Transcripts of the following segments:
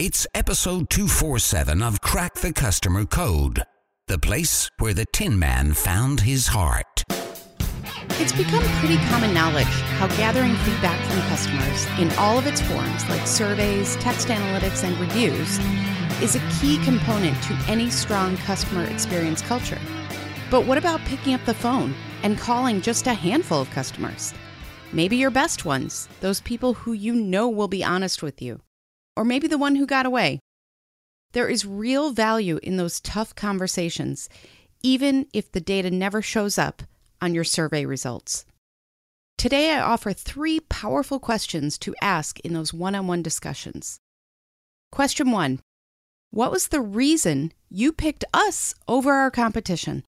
It's episode 247 of Crack the Customer Code, the place where the Tin Man found his heart. It's become pretty common knowledge how gathering feedback from customers in all of its forms, like surveys, text analytics, and reviews, is a key component to any strong customer experience culture. But what about picking up the phone and calling just a handful of customers? Maybe your best ones, those people who you know will be honest with you or maybe the one who got away. There is real value in those tough conversations, even if the data never shows up on your survey results. Today, I offer three powerful questions to ask in those one on one discussions. Question one What was the reason you picked us over our competition?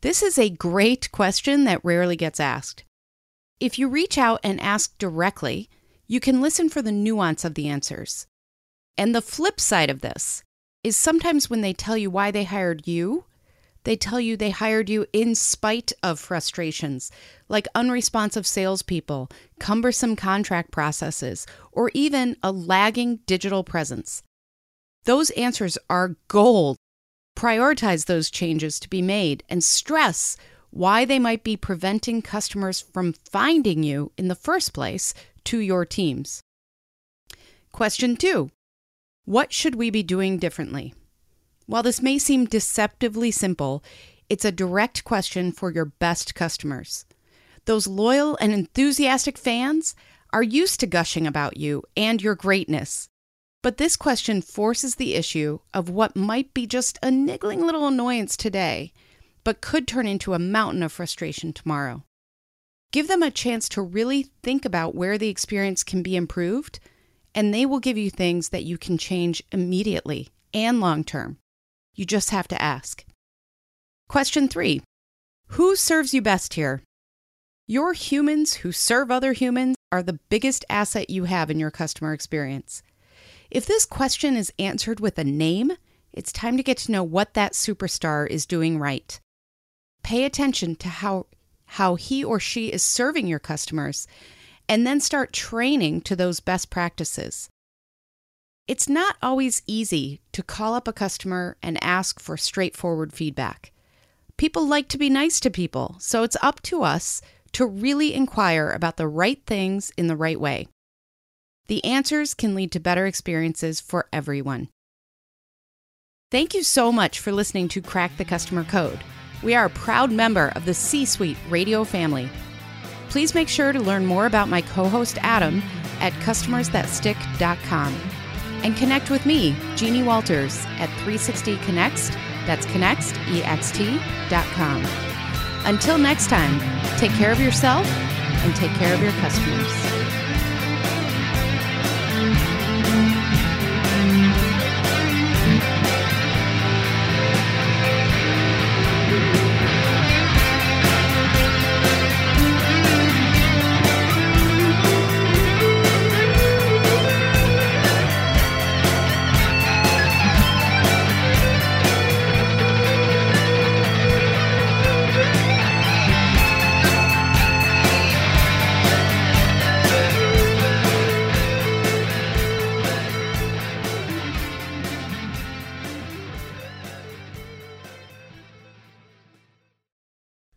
This is a great question that rarely gets asked. If you reach out and ask directly, you can listen for the nuance of the answers. And the flip side of this is sometimes when they tell you why they hired you, they tell you they hired you in spite of frustrations like unresponsive salespeople, cumbersome contract processes, or even a lagging digital presence. Those answers are gold. Prioritize those changes to be made and stress why they might be preventing customers from finding you in the first place to your teams. Question two What should we be doing differently? While this may seem deceptively simple, it's a direct question for your best customers. Those loyal and enthusiastic fans are used to gushing about you and your greatness. But this question forces the issue of what might be just a niggling little annoyance today, but could turn into a mountain of frustration tomorrow. Give them a chance to really think about where the experience can be improved, and they will give you things that you can change immediately and long term. You just have to ask. Question three Who serves you best here? Your humans who serve other humans are the biggest asset you have in your customer experience. If this question is answered with a name, it's time to get to know what that superstar is doing right. Pay attention to how how he or she is serving your customers, and then start training to those best practices. It's not always easy to call up a customer and ask for straightforward feedback. People like to be nice to people, so it's up to us to really inquire about the right things in the right way. The answers can lead to better experiences for everyone. Thank you so much for listening to Crack the Customer Code. We are a proud member of the C Suite radio family. Please make sure to learn more about my co host Adam at customersthatstick.com and connect with me, Jeannie Walters, at 360 Connext. That's connextext.com. Until next time, take care of yourself and take care of your customers.